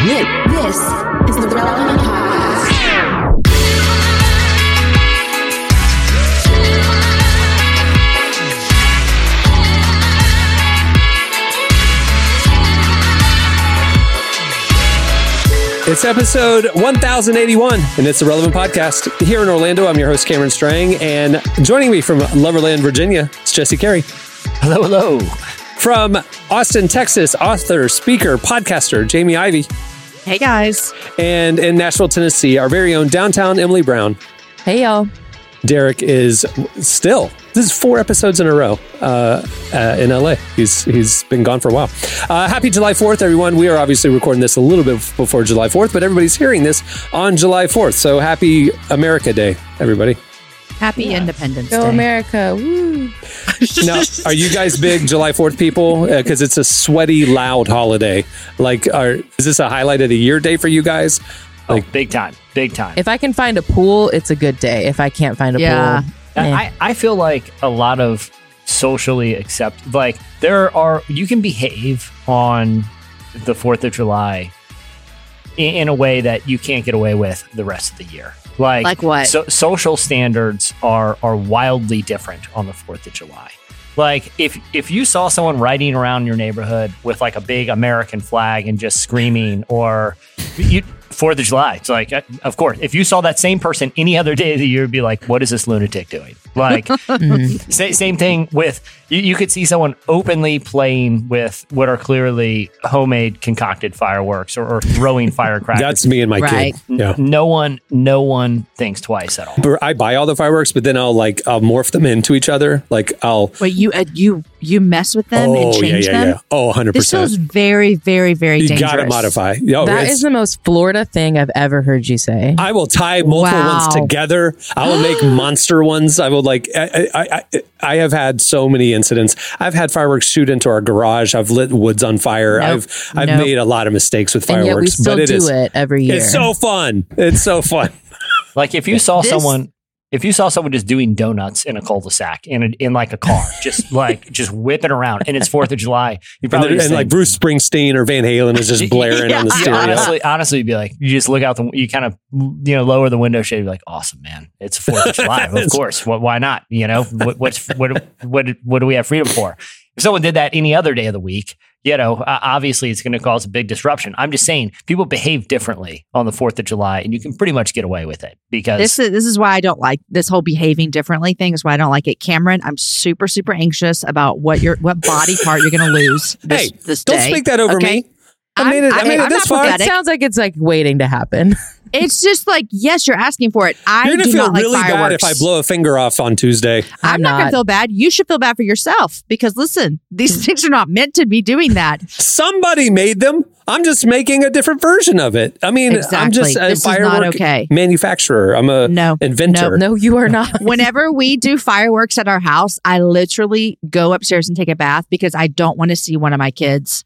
This is the Relevant Podcast. It's episode 1081, and it's a relevant podcast. Here in Orlando, I'm your host, Cameron Strang, and joining me from Loverland, Virginia, it's Jesse Carey. Hello, hello. From Austin, Texas, author, speaker, podcaster, Jamie Ivey. Hey guys. And in Nashville, Tennessee, our very own downtown Emily Brown. Hey y'all. Derek is still. This is four episodes in a row uh, uh, in LA. He's he's been gone for a while. Uh, happy July Fourth, everyone! We are obviously recording this a little bit before July Fourth, but everybody's hearing this on July Fourth. So happy America Day, everybody! Happy Independence Go Day. America. Woo. Now, are you guys big July Fourth people? Because it's a sweaty, loud holiday. Like, are, is this a highlight of the year day for you guys? Like oh, big time, big time. If I can find a pool, it's a good day. If I can't find a Yeah. pool, I, eh. I I feel like a lot of socially accept like there are you can behave on the Fourth of July in, in a way that you can't get away with the rest of the year. Like Like what? So, social standards are are wildly different on the Fourth of July. Like if if you saw someone riding around your neighborhood with like a big American flag and just screaming, or you Fourth of July, it's like uh, of course if you saw that same person any other day of the year, you'd be like, what is this lunatic doing? Like sa- same thing with you, you could see someone openly playing with what are clearly homemade concocted fireworks or, or throwing firecrackers. That's me and my Right. kid. Yeah. no one no one thinks twice at all. But I buy all the fireworks, but then I'll like I'll morph them into each other. Like I'll Wait, you uh, you you mess with them oh and change yeah yeah them? yeah oh 100 This feels percent. very, very, very You dangerous. gotta modify. Yo, that it's- is the most Florida thing I've ever heard you say. I will tie multiple Wow. ones together. I will make monster ones. I will like. I, I, I, I have had so many incidents. I've had fireworks shoot into our garage. I've lit woods on fire. Nope. I've I've Nope. made a lot of mistakes with and fireworks, yet we still but it do is it every year. it's so fun. It's so fun. Like if you saw This- someone, if you saw someone just doing donuts in a cul-de-sac in a, in like a car, just like just whipping around, and it's Fourth of July, you And, probably just and like Bruce Springsteen or Van Halen is just blaring on the Yeah. stereo. honestly, honestly, you'd be like, you just look out the, you kind of, you know, lower the window shade, be like, awesome, man, it's Fourth of July, of course. What, why not? You know, what, what's what, what, what do we have freedom for? If someone did that any other day of the week, you know, uh, obviously it's going to cause a big disruption. I'm just saying, people behave differently on the Fourth of July, and you can pretty much get away with it because This is this is why I don't like this whole behaving differently thing. Is why I don't like it, Cameron. I'm super super anxious about what your what body part you're going to lose. This, Hey, this Don't day. speak that over okay? me. I made it. I I'm- made it this not far. it sounds like it's like waiting to happen. It's just like yes, you're asking for it. I You're gonna do feel not like really bad if I blow a finger off on Tuesday. I'm, I'm not, gonna feel bad. You should feel bad for yourself because listen, these things are not meant to be doing that. Somebody made them. I'm just making a different version of it. I mean, I'm Exactly. just a This is not firework okay. manufacturer. I'm a No. inventor. no, you are not. Whenever we do fireworks at our house, I literally go upstairs and take a bath because I don't want to see one of my kids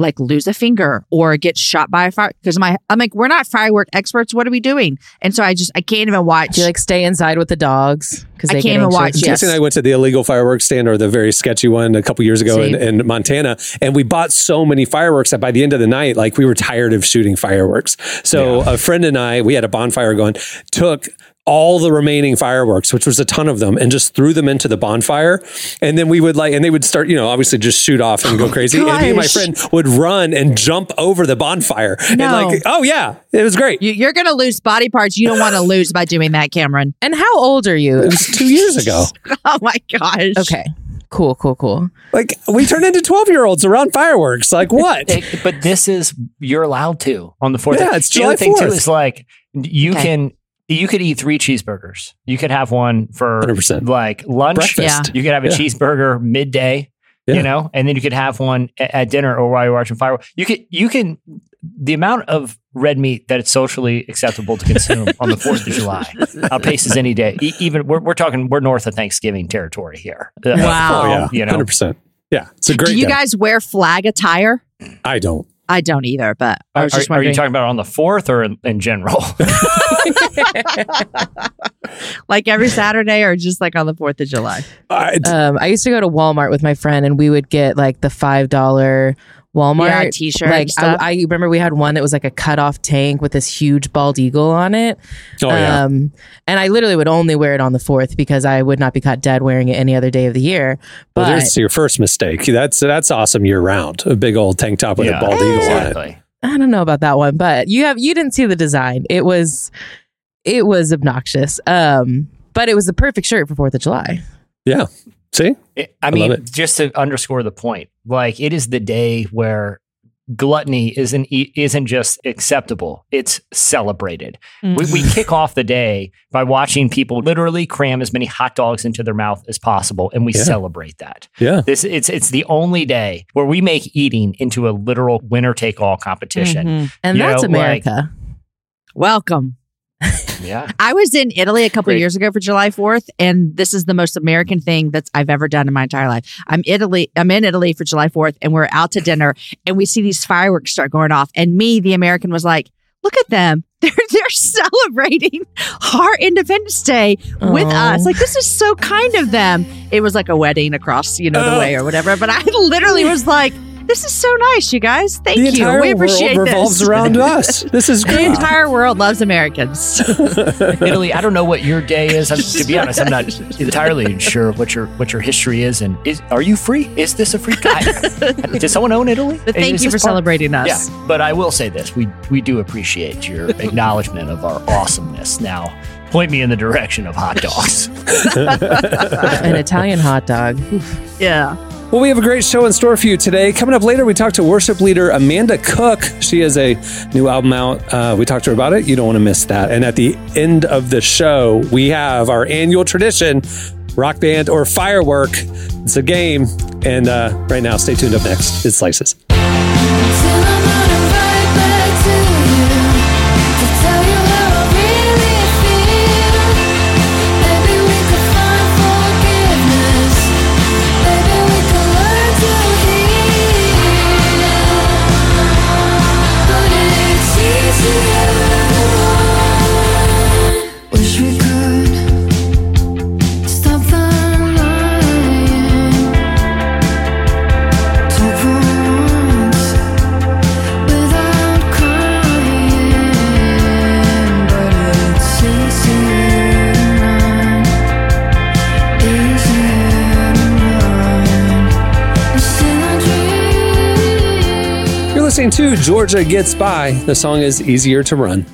like lose a finger or get shot by a fire. Because my I'm like, we're not firework experts. What are we doing? And so I just I can't even watch. Do you like stay inside with the dogs because I they can't get even watch anxious? it. Jesse and I went to the illegal fireworks stand or the very sketchy one a couple years ago in, in Montana, and we bought so many fireworks that by the end of the night, like we were tired of shooting fireworks. So a friend and I, we had a bonfire going, took all the remaining fireworks, which was a ton of them, and just threw them into the bonfire. And then we would like, and they would start, you know, obviously just shoot off and go oh, crazy. And me and my friend would run and jump over the bonfire. And like, oh yeah, it was great. You, you're gonna lose body parts you don't want to lose by doing that, Cameron. And how old are you? It was two years ago. Oh my gosh. Okay, cool, cool, cool. Like we turned into 12 year olds around fireworks. Like what? It- but this is you're allowed to on the fourth. Yeah, it's the other July thing too 4th. is like you Okay. can you could eat three cheeseburgers. You could have one for 100%. like lunch. Breakfast. Yeah. You could have a Yeah. cheeseburger midday. Yeah. You know, and then you could have one at, at dinner or while you're watching fireworks. You could you can the amount of red meat that it's socially acceptable to consume on the Fourth of July outpaces any day. E- even we're, we're talking we're north of Thanksgiving territory here. Uh, Wow. Oh yeah, you know, 100%. Yeah, it's a great Do you day. guys wear flag attire? I don't. I don't either, but I Are, just are- are you talking about on the fourth or in, in general? like every Saturday or just like on the 4th of July? Um, I used to go to Walmart with my friend, and we would get like the five dollar Walmart. Yeah, t-shirt Like stuff. I, I remember we had one that was like a cut off tank with this huge bald eagle on it. Oh yeah. Um, and I literally would only wear it on the fourth because I would not be caught dead wearing it any other day of the year. well, But there's your first mistake. That's that's awesome year round. A big old tank top with a bald eagle on it. I don't know about that one, but you have you didn't see the design. It was it was obnoxious. Um, but it was the perfect shirt for Fourth of July. Yeah. See? It- I love mean, it. just to underscore the point, like it is the day where gluttony isn't e- isn't just acceptable; it's celebrated. We, we kick off the day by watching people literally cram as many hot dogs into their mouth as possible, and we Yeah. celebrate that. Yeah. This it's it's the only day where we make eating into a literal winner take all competition. Mhm. And You that's know, like- America. Welcome. Yeah, I was in Italy a couple Great. years ago for July 4th, and this is the most American thing that's I've ever done in my entire life. I'm Italy. I'm in Italy for July 4th, and we're out to dinner, and we see these fireworks start going off, and me, the American, was like, "Look at them! They're they're celebrating our Independence Day with Aw. us. Like this is so kind of them. It was like a wedding across, you know, the Oh. way or whatever. But I literally was like, "This is so nice, you guys. Thank the you. entire We appreciate this. The world revolves this." around us. This is The entire world loves Americans. Italy. I don't know what your day is. I'm, to be honest, I'm not entirely sure what your what your history is. And is are you free? Is this a free guy? Does someone own Italy? But thank Is you for part- celebrating us. Yeah, but I will say this: we we do appreciate your acknowledgement of our awesomeness. Now, point me in the direction of hot dogs. An Italian hot dog. Yeah. Well, we have a great show in store for you today. Coming up later, we talk to worship leader Amanda Cook. She has a new album out. Uh, we talked to her about it. You don't want to miss that. And at the end of the show, we have our annual tradition rock band or firework. It's a game. And uh, right now, stay tuned up next. It's Slices. Dream. You're listening to Georgia Gets By. The song is Easier to Run.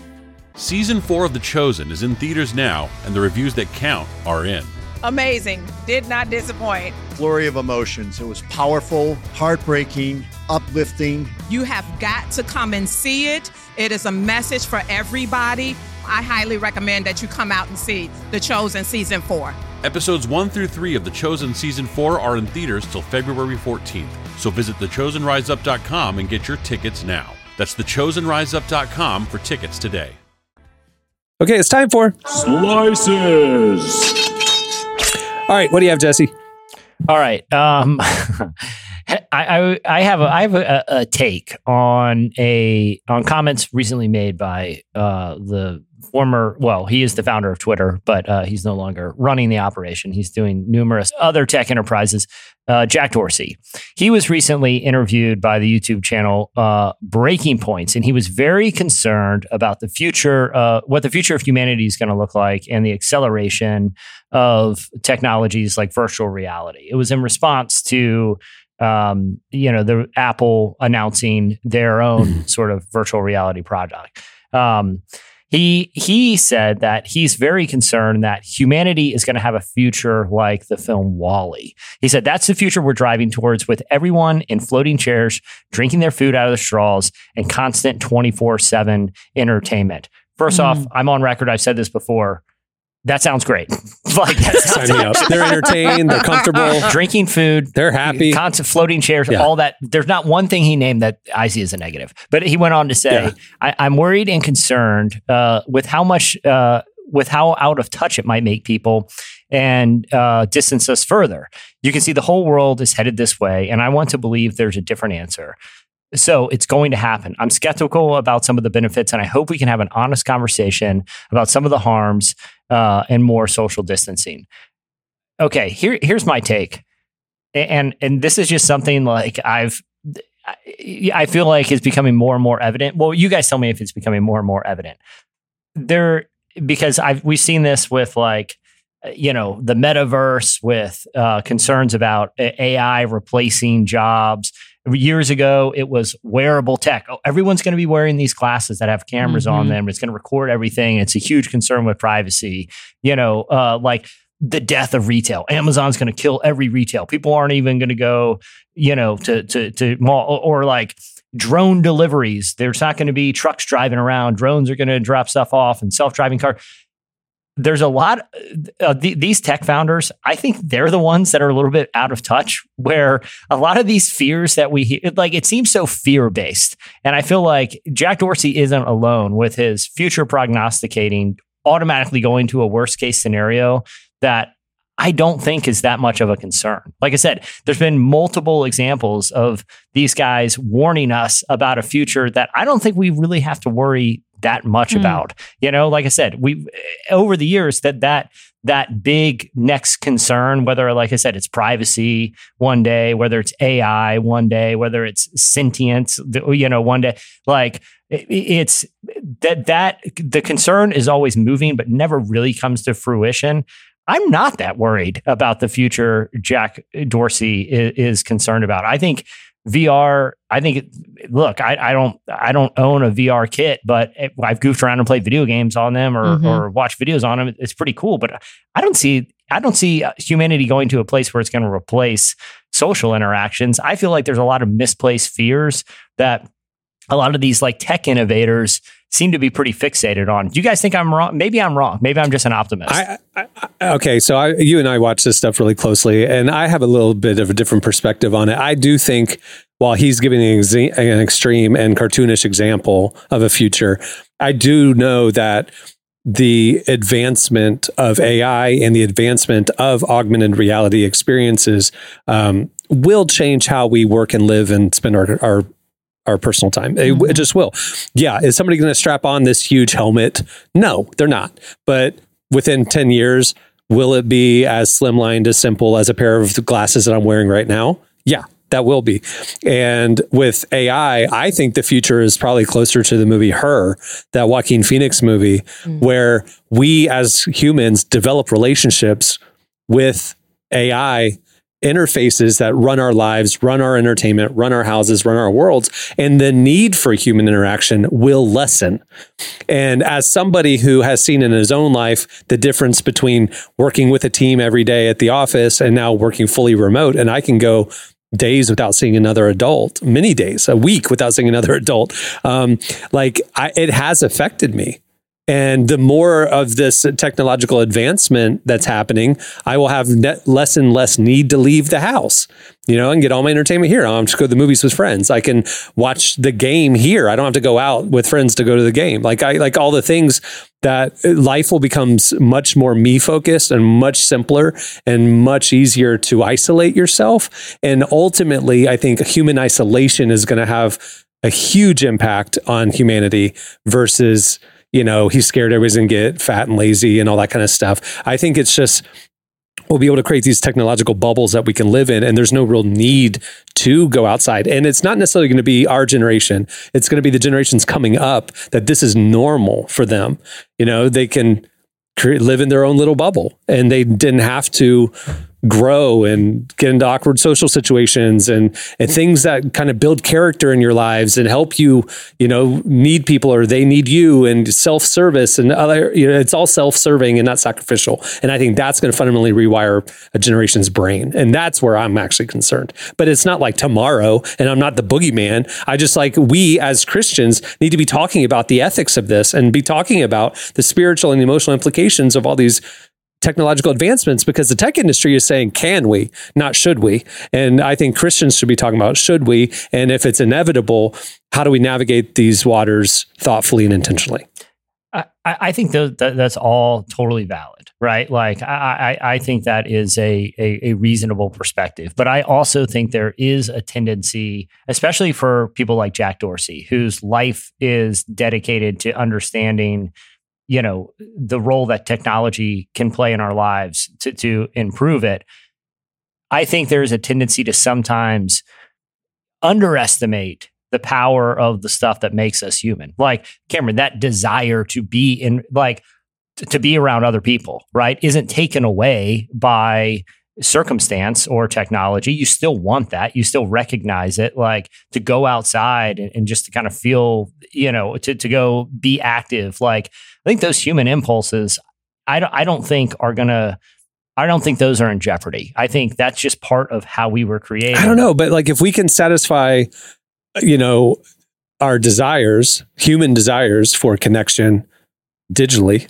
Season 4 of The Chosen is in theaters now, and the reviews that count are in. amazing. Did not disappoint. flurry of emotions. It was powerful, heartbreaking, uplifting. You have got to come and see it. It is a message for everybody. I highly recommend that you come out and see The Chosen Season 4. Episodes 1 through 3 of The Chosen Season 4 are in theaters till February 14th, so visit thechosenriseup.com and get your tickets now. That's thechosenriseup.com for tickets today. Okay, it's time for. Slices. All right, what do you have, Jesse? All right. Um, I, I I have a I have a, a take on a on comments recently made by uh, the former well he is the founder of Twitter but uh, he's no longer running the operation he's doing numerous other tech enterprises uh, Jack Dorsey he was recently interviewed by the YouTube channel uh, Breaking Points and he was very concerned about the future uh, what the future of humanity is going to look like and the acceleration of technologies like virtual reality. It was in response to um, you know the Apple announcing their own sort of virtual reality product. Um, he he said that he's very concerned that humanity is going to have a future like the film WALL-E. He said that's the future we're driving towards with everyone in floating chairs, drinking their food out of the straws, and constant twenty four seven entertainment. First mm-hmm. off, I'm on record. I've said this before. That sounds great. like that sounds Sign me up. They're entertained. They're comfortable. drinking food, They're happy. constant floating chairs, Yeah. all that. There's not one thing he named that I see as a negative. But he went on to say, Yeah. I, "I'm worried and concerned uh, with how much, uh, with how out of touch it might make people." And uh, distance us further. You can see the whole world is headed this way, and I want to believe there's a different answer. So it's going to happen. I'm skeptical about some of the benefits, and I hope we can have an honest conversation about some of the harms uh, and more social distancing. Okay, here here's my take, and and this is just something like I've I, feel like is becoming more and more evident. Well, you guys tell me if it's becoming more and more evident. There, because I've we've seen this with like you know the metaverse with uh, concerns about AI replacing jobs. Years ago, it was wearable tech. Oh, everyone's going to be wearing these glasses that have cameras on Mhm. them. It's going to record everything. It's a huge concern with privacy. You know, uh, like the death of retail. Amazon's going to kill every retail. People aren't even going to go, you know, to to to mall or, or like drone deliveries. There's not going to be trucks driving around. Drones are going to drop stuff off and self-driving car. There's a lot uh, th- these tech founders. I think they're the ones that are a little bit out of touch. Where a lot of these fears that we hear, like it seems so fear based, and I feel like Jack Dorsey isn't alone with his future prognosticating, automatically going to a worst case scenario that I don't think is that much of a concern. Like I said, there's been multiple examples of these guys warning us about a future that I don't think we really have to worry that much Hmm. about. You know, like I said, we over the years that that that big next concern, whether like I said, it's privacy one day, whether it's AI one day, whether it's sentience, you know, one day, like it's that that the concern is always moving, but never really comes to fruition. I'm not that worried about the future Jack Dorsey is, is concerned about. I think VR, I think look, I, I don't I don't own a VR kit, but I've goofed around and played video games on them or Mhm. or watched videos on them. It's pretty cool, but I don't see I don't see uh, humanity going to a place where it's going to replace social interactions. I feel like there's a lot of misplaced fears that a lot of these like tech innovators seem to be pretty fixated on. Do you guys think I'm wrong? Maybe I'm wrong. Maybe I'm just an optimist. I, I, I- okay, so you and I watch this stuff really closely, and I have a little bit of a different perspective on it. I do think while he's giving an, exa- an extreme and cartoonish example of a future, I do know that the advancement of AI and the advancement of augmented reality experiences um, will change how we work and live and spend our, our our personal time. It, it mm-hmm. just will. Yeah. Is somebody going to strap on this huge helmet? No, they're not. But within 10 years, will it be as slimlined, as simple as a pair of glasses that I'm wearing right now? Yeah, that will be. And with AI, I think the future is probably closer to the movie Her, that Joaquin Phoenix movie, mm. where we as humans develop relationships with AI interfaces that run our lives, run our entertainment, run our houses, run our worlds, and the need for human interaction will lessen. And as somebody who has seen in his own life the difference between working with a team every day at the office and now working fully remote, and I can go days without seeing another adult, many days, a week without seeing another adult, um, like I, it has affected me. And the more of this technological advancement that's happening, I will have less and less need to leave the house. You know, and get all my entertainment here. I have to go to the movies with friends. I can watch the game here. I don't have to go out with friends to go to the game. Like I like all the things that life will become much more me focused and much simpler and much easier to isolate yourself. And ultimately, I think human isolation is going to have a huge impact on humanity versus you know, he's scared everybody's going to get fat and lazy and all that kind of stuff. I think it's just we'll be able to create these technological bubbles that we can live in, and there's no real need to go outside. And it's not necessarily going to be our generation; it's going to be the generations coming up that this is normal for them. You know, they can create, live in their own little bubble, and they didn't have to grow and get into awkward social situations and, and things that kind of build character in your lives and help you, you know, need people or they need you and self-service and other, you know, it's all self-serving and not sacrificial. And I think that's going to fundamentally rewire a generation's brain. And that's where I'm actually concerned. But it's not like tomorrow and I'm not the boogeyman. I just like we as Christians need to be talking about the ethics of this and be talking about the spiritual and emotional implications of all these technological advancements because the tech industry is saying, can we, not should we? And I think Christians should be talking about, should we? And if it's inevitable, how do we navigate these waters thoughtfully and intentionally? I, I think that that's all totally valid, right? Like I, I, I think that is a, a a reasonable perspective, but I also think there is a tendency, especially for people like Jack Dorsey, whose life is dedicated to understanding, you know, the role that technology can play in our lives to to improve it. I think there is a tendency to sometimes underestimate the power of the stuff that makes us human. Like Cameron, that desire to be in like to be around other people, right, isn't taken away by circumstance or technology. You still want that. You still recognize it. Like to go outside and, and just to kind of feel, you know, to to go be active. Like I think those human impulses, I don't I don't think are gonna I don't think those are in jeopardy. I think that's just part of how we were created. I don't know, but like if we can satisfy, you know, our desires, human desires for connection digitally,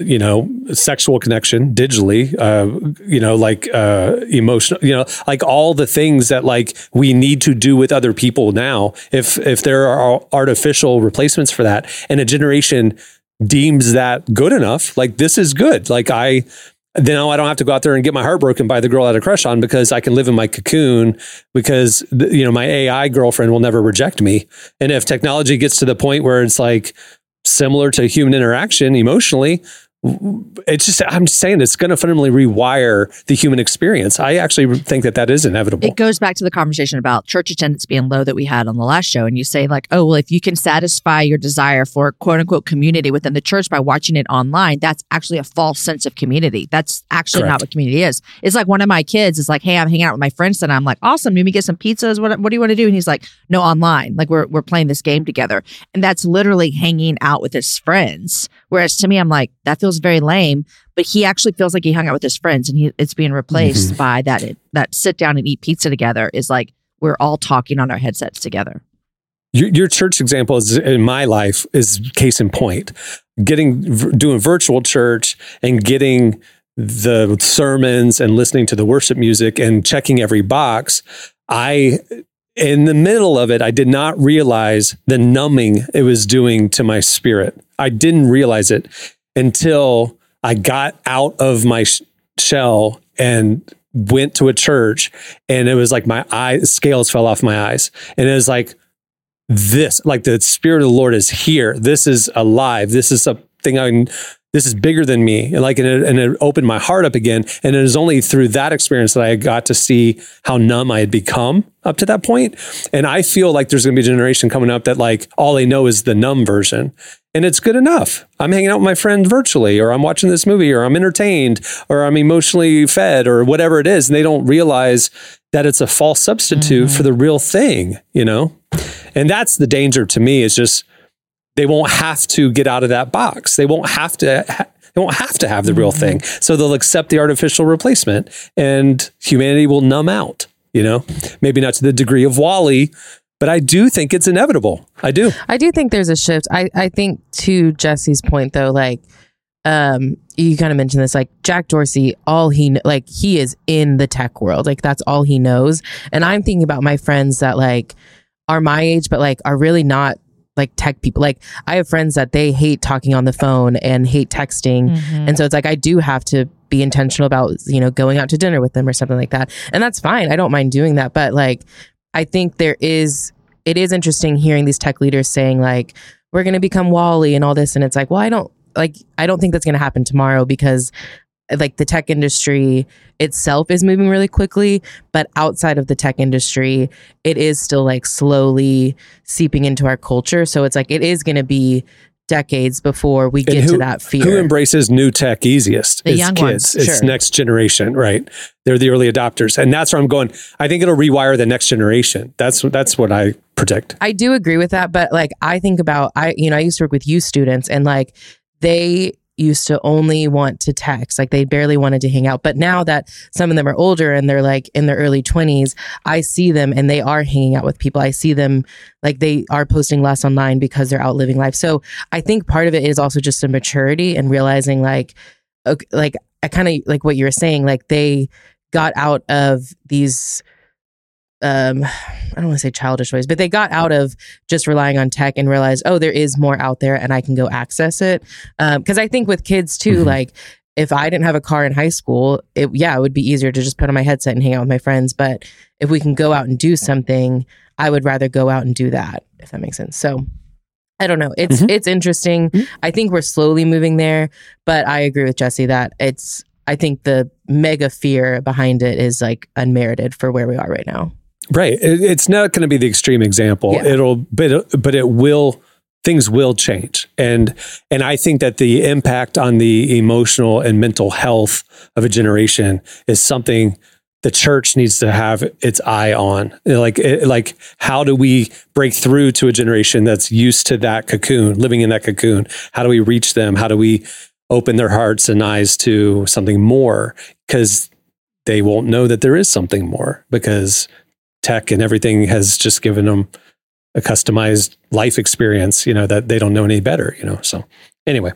you know, sexual connection digitally, uh, you know, like uh, emotional, you know, like all the things that like we need to do with other people now. If if there are artificial replacements for that, and a generation deems that good enough, like this is good. Like I now I don't have to go out there and get my heart broken by the girl I had a crush on because I can live in my cocoon because you know my AI girlfriend will never reject me. And if technology gets to the point where it's like similar to human interaction emotionally, it's just I'm just saying it's going to fundamentally rewire the human experience. I actually think that that is inevitable. It goes back to the conversation about church attendance being low that we had on the last show. And you say, like, oh, well, if you can satisfy your desire for quote unquote community within the church by watching it online, that's actually a false sense of community. That's actually not what community is. It's like one of my kids is like, hey, I'm hanging out with my friends and I'm like, awesome, let me get some pizzas. What, what do you want to do? And he's like, no, online. Like we're, we're playing this game together. And that's literally hanging out with his friends. Whereas to me, I'm like, that feels very lame. But he actually feels like he hung out with his friends and he, it's being replaced mm-hmm. by that, that sit down and eat pizza together is like, we're all talking on our headsets together. your, your church example is in my life is case in point getting doing virtual church and getting the sermons and listening to the worship music and checking every box i in the middle of it i did not realize the numbing it was doing to my spirit i didn't realize it until i got out of my sh- shell and went to a church and it was like my eye scales fell off my eyes. And it was like this like the spirit of the lord is here. This is alive. This is something i this is bigger than me. And like and it, and it opened my heart up again. And it was only through that experience that i got to see how numb i had become up to that point. And i feel like there's going to be a generation coming up that like all they know is the numb version. And it's good enough. I'm hanging out with my friend virtually or i'm watching this movie or i'm entertained or i'm emotionally fed or whatever it is. And they don't realize that it's a false substitute mm-hmm. for the real thing you know? And that's the danger to me is just they won't have to get out of that box. They won't have to ha- they won't have to have the real thing. So they'll accept the artificial replacement and humanity will numb out, you know? Maybe not to the degree of WALL-E, but I do think it's inevitable. I do. I do think there's a shift. I, I think to Jesse's point though, like um you kind of mentioned this like Jack Dorsey all he like he is in the tech world like that's all he knows and I'm thinking about my friends that like are my age but like are really not like tech people like I have friends that they hate talking on the phone and hate texting. Mm-hmm. And so it's like I do have to be intentional about you know going out to dinner with them or something like that. And that's fine. I don't mind doing that. But like I think there is it is interesting hearing these tech leaders saying like we're going to become WALL-E and all this. And it's like well I don't like I don't think that's going to happen tomorrow because like the tech industry itself is moving really quickly but outside of the tech industry it is still like slowly seeping into our culture so it's like it is going to be decades before we get who, to that fear Who embraces new tech easiest? The it's young kids. ones, It's sure. next generation, right? They're the early adopters. And that's where I'm going. I think it'll rewire the next generation. That's that's what I predict. I do agree with that, but like I think about I you know, I used to work with youth students and like they used to only want to text. Like they barely wanted to hang out. But now that some of them are older and they're like in their early 20s, I see them and they are hanging out with people. I see them like they are posting less online because they're out living life. So I think part of it is also just a maturity and realizing like okay, like I kind of like what you were saying like they got out of these um I don't want to say childish ways, but they got out of just relying on tech and realized, oh, there is more out there and I can go access it. Um, cause I think with kids too, Mhm. like if I didn't have a car in high school, it, yeah, it would be easier to just put on my headset and hang out with my friends. But if we can go out and do something, I would rather go out and do that, if that makes sense. So I don't know. It's, Mhm. it's interesting. I think we're slowly moving there, but I agree with Jesse that it's, I think the mega fear behind it is like unmerited for where we are right now. Right. It, it's not going to be the extreme example. Yeah. It'll, but it, but it will. Things will change, and and I think that the impact on the emotional and mental health of a generation is something the church needs to have its eye on. Like it, like how do we break through to a generation that's used to that cocoon, living in that cocoon? How do we reach them? How do we open their hearts and eyes to something more? Because they won't know that there is something more because tech and everything has just given them a customized life experience, you know, that they don't know any better, you know. So anyway.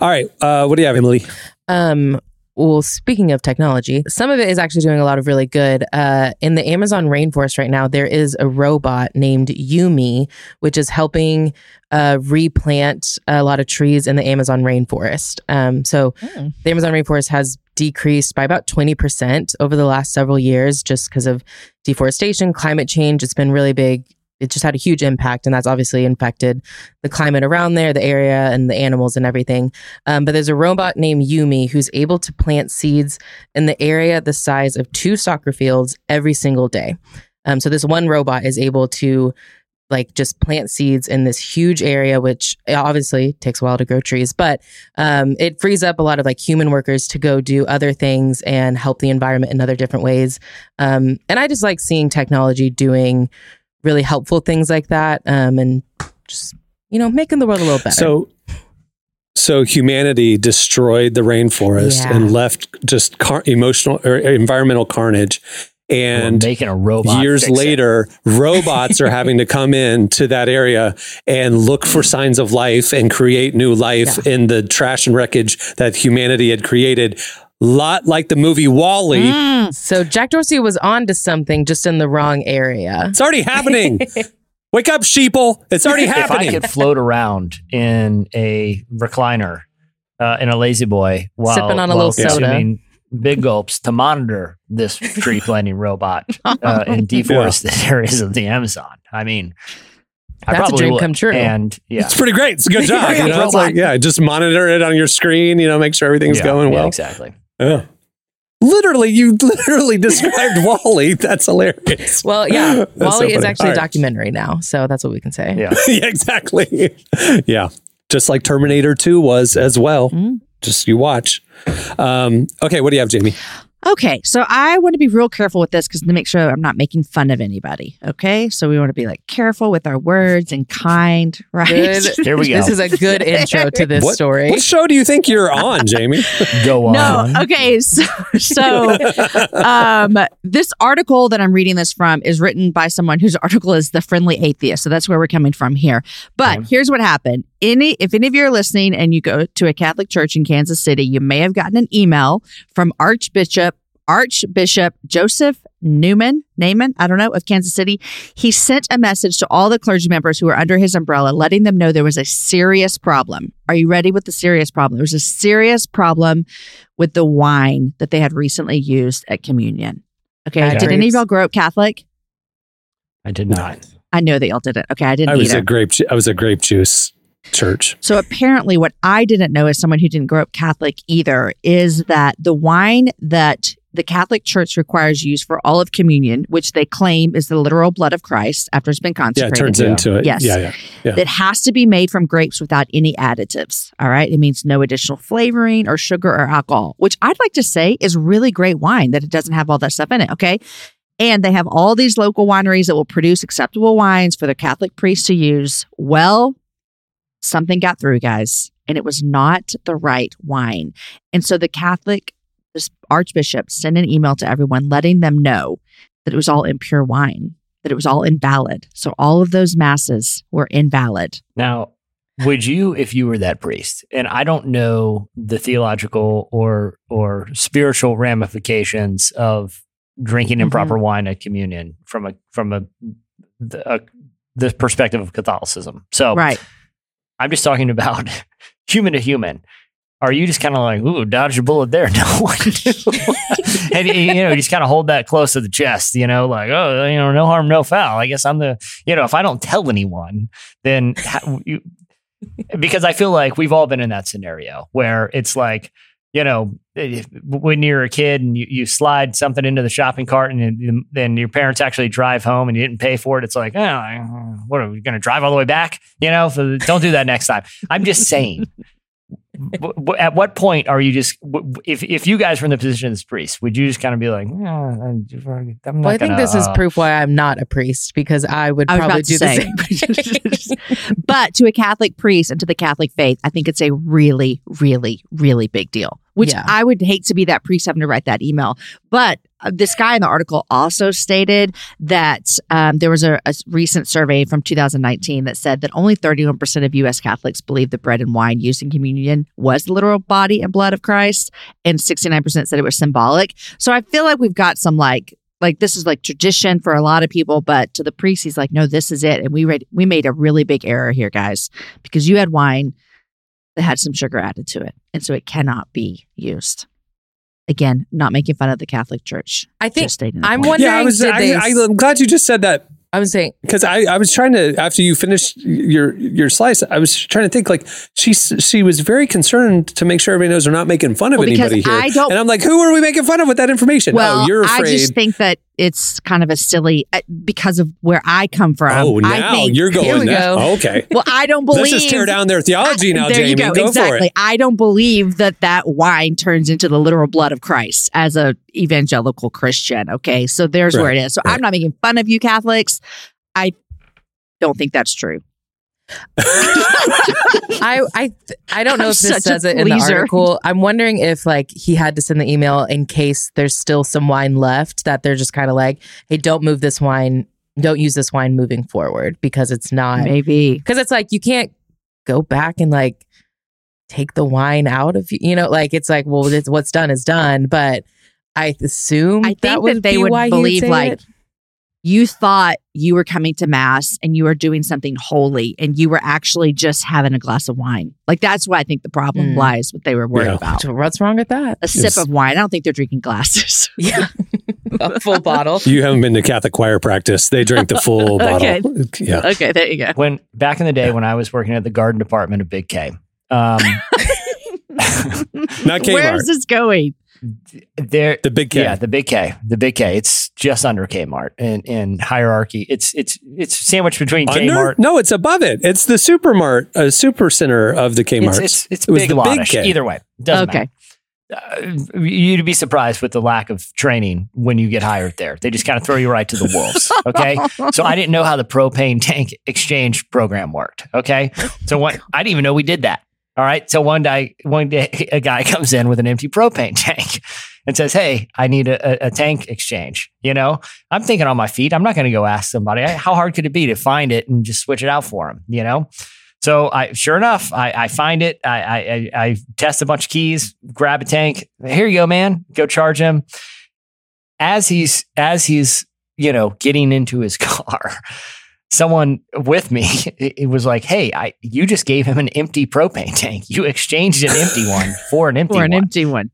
All right. Uh, what do you have, Emily? Um, well, speaking of technology, some of it is actually doing a lot of really good. Uh, in the Amazon rainforest right now, there is a robot named Yumi, which is helping uh, replant a lot of trees in the Amazon rainforest. Um, so Hmm. the Amazon rainforest has decreased by about 20% over the last several years just because of deforestation, climate change. It's been really big. It just had a huge impact, and that's obviously infected the climate around there, the area, and the animals and everything. Um, but there's a robot named Yumi who's able to plant seeds in the area the size of two soccer fields every single day. Um, so this one robot is able to like just plant seeds in this huge area, which obviously takes a while to grow trees, but um, it frees up a lot of like human workers to go do other things and help the environment in other different ways. Um, and I just like seeing technology doing really helpful things like that um, and just, you know, making the world a little better. So, so humanity destroyed the rainforest Yeah. and left just car- emotional or environmental carnage. And We're making a robot. years fix it. later, robots are having to come in to that area and look for signs of life and create new life in the trash and wreckage that humanity had created. Lot like the movie WALL-E. Mm. So Jack Dorsey was on to something just in the wrong area. It's already happening. Wake up, sheeple. It's already happening. if I could float around in a recliner uh, in a lazy boy while Sipping on a while little soda. big gulps to monitor this tree planting robot uh, in deforested areas of the Amazon. I mean, I That's a dream would. come true. And yeah, It's pretty great. It's a good job. Yeah, you know? It's like, yeah, just monitor it on your screen, you know, make sure everything's Yeah, going yeah, well. exactly. Yeah. Literally, you literally described WALL-E. That's hilarious. Well, yeah, That's so WALL-E is actually All a right. documentary now, so that's what we can say. Yeah. yeah, exactly. Yeah. Just like Terminator 2 was as well. Mm. Just you watch. Um, okay, what do you have, Jamie? Okay, so I want to be real careful with this because to make sure I'm not making fun of anybody. Okay, so we want to be like careful with our words and kind, right? Good. Here we go. This is a good intro to this What, story. what show do you think you're on, Jamie? Go on. No, okay, so, so um, this article that I'm reading this from is written by someone whose article is the friendly atheist. So that's where we're coming from here. But Okay. here's what happened: any if any of you are listening and you go to a Catholic church in Kansas City, you may have gotten an email from Archbishop Archbishop Joseph Newman, Naumann, I don't know, of Kansas City. He sent a message to all the clergy members who were under his umbrella, letting them know there was a serious problem. Are you ready with the serious problem? There was a serious problem with the wine that they had recently used at communion. Okay. Bad Did any of y'all grow up Catholic? I did not. I know that y'all didn't. Okay. I didn't I was either. a grape ju- I was a grape juice church. So apparently, what I didn't know as someone who didn't grow up Catholic either is that the wine that the Catholic Church requires use for all of communion, which they claim is the literal blood of Christ after it's been Yeah, it consecrated. turns Yeah. into it. Yes. Yeah, yeah. yeah. That has to be made from grapes without any additives. All right. It means no additional flavoring or sugar or alcohol, which I'd like to say is really great wine that it doesn't have all that stuff in it. Okay. And they have all these local wineries that will produce acceptable wines for the Catholic priests to use. Well, something got through, guys, and it was not the right wine. And so the Catholic this archbishop sent an email to everyone letting them know that it was all impure wine, that it was all invalid. So all of those masses were invalid. Now, would you, if you were that priest, and I don't know the theological or or spiritual ramifications of drinking improper mm-hmm. wine at communion from a from a the, a, the perspective of Catholicism. So, Right. I'm just talking about human to human. Are you just kind of like, ooh, dodge your bullet there? No, and you know, just kind of hold that close to the chest, you know, like, oh, you know, no harm, no foul. I guess I'm the, you know, if I don't tell anyone, then how, you, because I feel like we've all been in that scenario where it's like you know, if- when you're a kid and you, you slide something into the shopping cart and then- your parents actually drive home and you didn't pay for it, it's like, oh, what are we going to drive all the way back? You know, so don't do that next time. I'm just saying. W- w- At what point are you just w- if if you guys were in the position of this priest, would you just kind of be like, "Yeah, I'm I'm not Well, I think gonna, this is uh, proof why I'm not a priest because I would I probably about to do the same. but to a Catholic priest and to the Catholic faith, I think it's a really, really, really big deal. Which Yeah. I would hate to be that priest having to write that email. But uh, this guy in the article also stated that um, there was a, a recent survey from 2019 that said that only 31% of U.S. Catholics believe the bread and wine used in communion was the literal body and blood of Christ, and 69% said it was symbolic. So I feel like we've got some like like this is like tradition for a lot of people, but to the priest, he's like, no, this is it. And we read, we made a really big error here, guys, because you had wine that had some sugar added to it, and so it cannot be used. Again, not making fun of the Catholic Church. I think just I'm point. wondering. yeah, I was. did I, they- I, I'm glad you just said that I was saying because I, I was trying to after you finished your your slice I was trying to think like she she was very concerned to make sure everybody knows we're not making fun of Well, anybody here I don't- and I'm like who are we making fun of with that information oh, Well, oh you're I just think that it's kind of a silly uh, because of where I come from. oh I now think, you're going now go. okay Well, I don't believe. let's just tear down their theology now there Jamie you go. go exactly. for it I don't believe that that wine turns into the literal blood of Christ as a evangelical Christian. Okay, so there's where it is. So right. I'm not making fun of you Catholics. I don't think that's true. I I I don't know I'm if this says it in the article. I'm wondering if like he had to send the email in case there's still some wine left that they're just kind of like, hey, don't move this wine, don't use this wine moving forward because it's not Maybe. because it's like you can't go back and like take the wine out of you, you know, like it's like well, it's, what's done is done, but. I assume I think that, that, would they would believe like it. You thought you were coming to mass and you were doing something holy and you were actually just having a glass of wine. Like that's why I think the problem Mm. lies. What they were worried Yeah. about. What's wrong with that? A sip of wine. I don't think they're drinking glasses. Yeah, a full bottle. you haven't been to Catholic choir practice they drink the full Okay. bottle yeah okay, there you go. when back in the day when I was working at the garden department of Big K. Um, not Kmart Where is this going? There, the big K yeah, the Big K, the Big K. It's just under Kmart in, in hierarchy. It's it's it's sandwiched between Under? Kmart. No, it's above it. It's the supermart, uh, super center of the Kmart. It's it's, it's It was big the Big Lotish. K. Either way, doesn't Okay. matter. Uh, you'd be surprised with the lack of training when you get hired there. They just kind of throw you right to the wolves. Okay, so I didn't know how the propane tank exchange program worked. Okay, so what I didn't even know we did that. All right, so one day, one day, a guy comes in with an empty propane tank and says, "Hey, I need a, a, tank exchange." You know, I'm thinking on my feet. I'm not going to go ask somebody how hard could it be to find it and just switch it out for him. You know. So I, sure enough, I, I find it. I, I, I- I test a bunch of keys, grab a tank. Here you go, man. Go charge him. As he's as he's you know getting into his car, someone with me it, it was like, "Hey, I you just gave him an empty propane tank. You exchanged an empty one for an empty Or an one." empty one.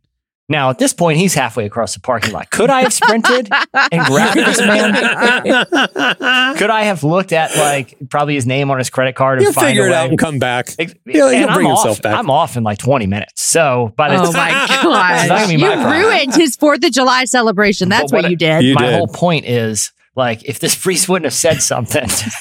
Now at this point, he's halfway across the parking lot. Could I have sprinted and grabbed this man? Could I have looked at like probably his name on his credit card and He'll find figure it out and come back. Ex- He'll- he'll and I'm bring off, back. I'm off in like 20 minutes. So by the Oh time, my It's not gonna gosh. be You my problem. ruined his 4th of July celebration. That's what, what you did. You my did. whole point is like if this priest wouldn't have said something,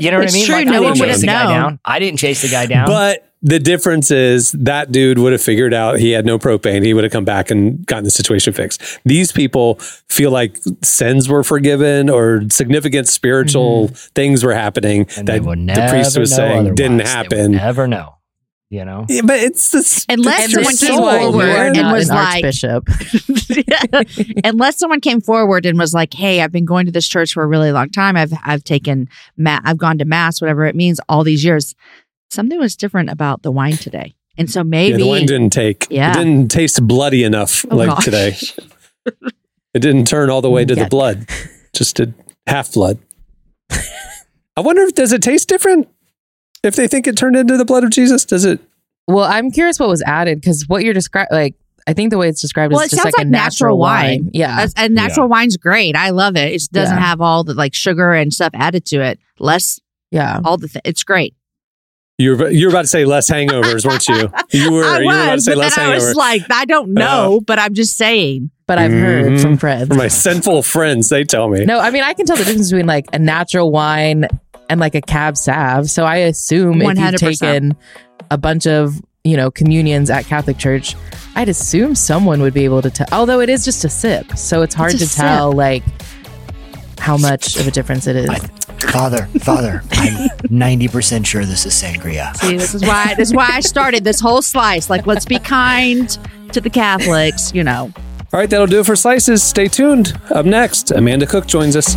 you know what It's I mean? true, Like, no I one didn't would chase have the guy known. down. I didn't chase the guy down. But the difference is that dude would have figured out he had no propane. He would have come back and gotten the situation fixed. These people feel like sins were forgiven or significant spiritual mm-hmm. things were happening and that the priest was know saying didn't otherwise. They would happen. never know. You know. Yeah, but it's this. Unless it's someone your came soul, forward you and was an like- archbishop. Unless someone came forward and was like, "Hey, I've been going to this church for a really long time. I've I've taken ma- I've gone to mass, whatever it means, all these years." Something was different about the wine today, and so Yeah, maybe the wine didn't take. Yeah. It didn't taste bloody enough Oh, like gosh. today. It didn't turn all the way to the blood. Just did half blood. I wonder if does it taste different? If they think it turned into the blood of Jesus, does it? Well, I'm curious what was added because what you're describing, like, I think the way it's described Well, is it just sounds like, a natural natural wine. wine. Yeah. As- and natural wine's great. I love it. It doesn't Yeah. have all the like sugar and stuff added to it. Less yeah. all the th- it's great. You were you were about to say less hangovers, weren't you? You were. I you were about to was, say but less then I hangovers. was like, I don't know, but I'm just saying. But I've heard Mhm. from friends. For my sinful friends, they tell me. No, I mean I can tell the difference between like a natural wine and like a cab sav. So I assume if you've taken a bunch of you know communions at Catholic Church, I'd assume someone would be able to tell. Although it is just a sip, so it's hard It's a to tell like how much of a difference it is. Father, Father, I'm 90% sure this is sangria. See, this is why this is why I started this whole slice. Like, let's be kind to the Catholics, you know. All right, that'll do it for slices. Stay tuned. Up next, Amanda Cook joins us.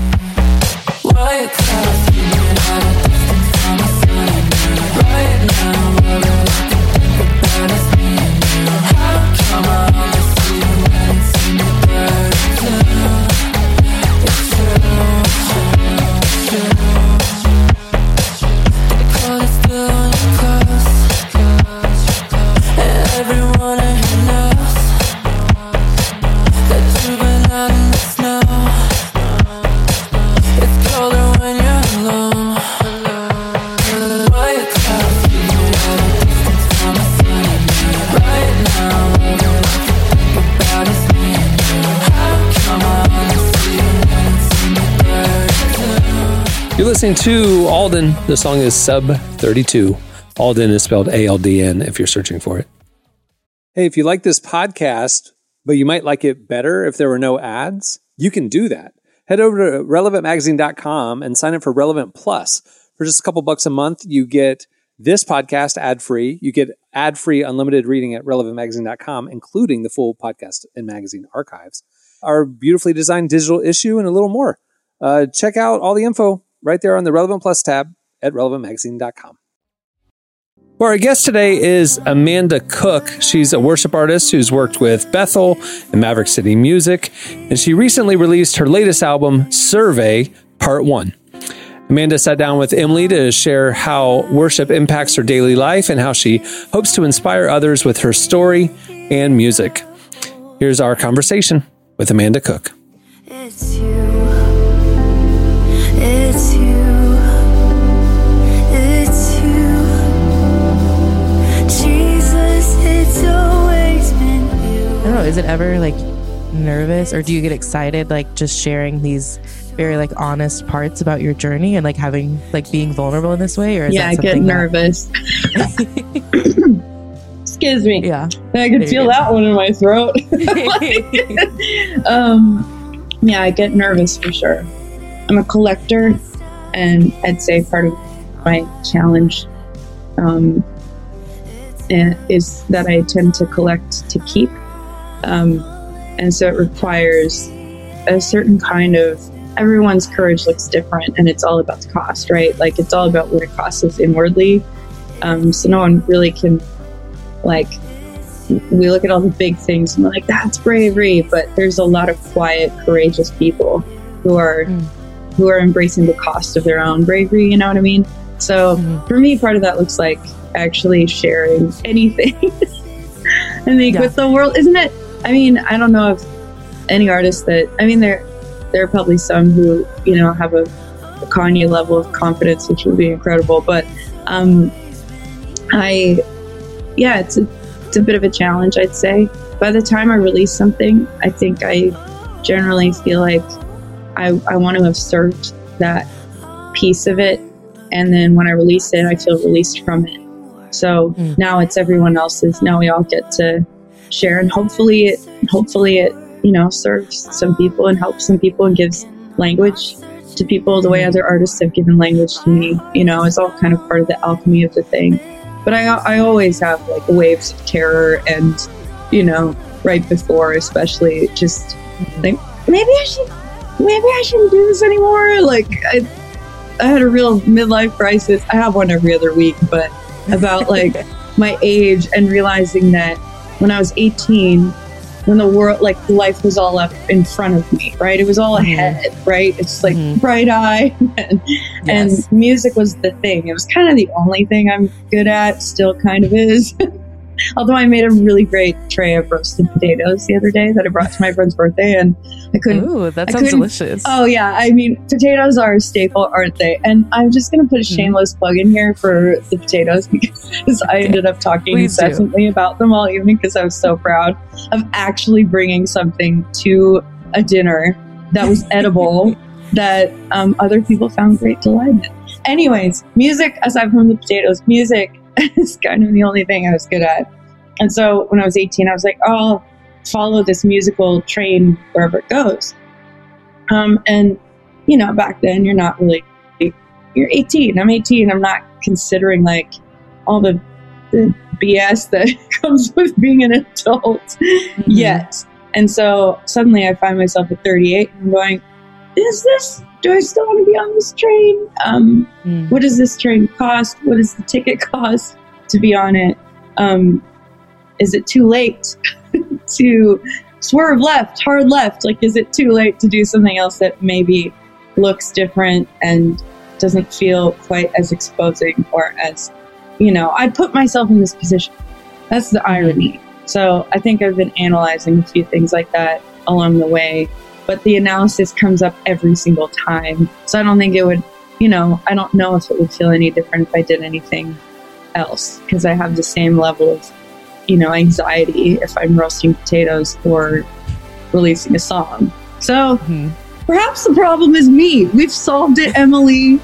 Listening to Alden. The song is Sub 32. Alden is spelled A L D N if you're searching for it. Hey, if you like this podcast, but you might like it better if there were no ads, you can do that. Head over to relevantmagazine.com and sign up for Relevant Plus. For just a couple bucks a month, you get this podcast ad free. You get ad free unlimited reading at relevantmagazine.com, including the full podcast and magazine archives, our beautifully designed digital issue, and a little more. Uh, check out all the info right there on the Relevant Plus tab at relevantmagazine.com. Well, our guest today is Amanda Cook. She's a worship artist who's worked with Bethel and Maverick City Music, and she recently released her latest album, Survey Part 1. Amanda sat down with Emily to share how worship impacts her daily life and how she hopes to inspire others with her story and music. Here's our conversation with Amanda Cook. Is it ever like nervous, or do you get excited like just sharing these very like honest parts about your journey and like having like being vulnerable in this way? Or is yeah, I get something that- nervous. Excuse me. Yeah. I can feel that one in my throat. um, yeah, I get nervous for sure. I'm a collector, and I'd say part of my challenge um, eh, is that I tend to collect to keep. Um, and so it requires a certain kind of everyone's courage looks different and it's all about the cost right like it's all about what it costs us inwardly um, so no one really can like we look at all the big things and we're like that's bravery but there's a lot of quiet courageous people who are Mm. who are embracing the cost of their own bravery you know what i mean so Mhm. for me part of that looks like actually sharing anything i think Yeah. with the world isn't it i mean i don't know if any artist that i mean there there are probably some who you know have a, a kanye level of confidence which would be incredible but um i yeah it's a, it's a bit of a challenge i'd say. By the time i release something i think i generally feel like i, I want to have served that piece of it and then when i release it i feel released from it. So Mm. now it's everyone else's. Now we all get to share and hopefully it hopefully it you know serves some people and helps some people and gives language to people the way other artists have given language to me you know it's all kind of part of the alchemy of the thing. But i, I always have like waves of terror and you know right before especially just think maybe i should maybe i shouldn't do this anymore like i i had a real midlife crisis. I have one every other week but about like my age and realizing that when I was 18, when the world, like life was all up in front of me, right? It was all Mhm. ahead, right? It's like Mhm. bright eye and, Yes. and music was the thing. It was kind of the only thing I'm good at, still kind of is. Although I made a really great tray of roasted potatoes the other day that I brought to my friend's birthday, and I couldn't. Ooh, that sounds delicious. Oh yeah, I mean potatoes are a staple, aren't they? And I'm just gonna put a shameless plug in here for the potatoes because I ended up talking Please do. incessantly about them all evening because I was so proud of actually bringing something to a dinner that was edible that um, other people found great delight in. Anyways, music aside from the potatoes, music is kind of the only thing I was good at. And so when I was 18, I was like, oh, I'll follow this musical train wherever it goes. Um, and you know, back then you're not really you're 18. I'm 18. I'm not considering like all the, the BS that comes with being an adult yet. And so suddenly I find myself at 38 and I'm going, is this, do I still want to be on this train? Um, Mm. what does this train cost? What does the ticket cost to be on it? Um, is it too late to swerve left, hard left? Like, is it too late to do something else that maybe looks different and doesn't feel quite as exposing or as, you know, I put myself in this position. That's the irony. So I think I've been analyzing a few things like that along the way, but the analysis comes up every single time. So I don't think it would, you know, I don't know if it would feel any different if I did anything else because I have the same level of, you know, anxiety if I'm roasting potatoes or releasing a song. So Mhm. perhaps the problem is me. We've solved it, Emily.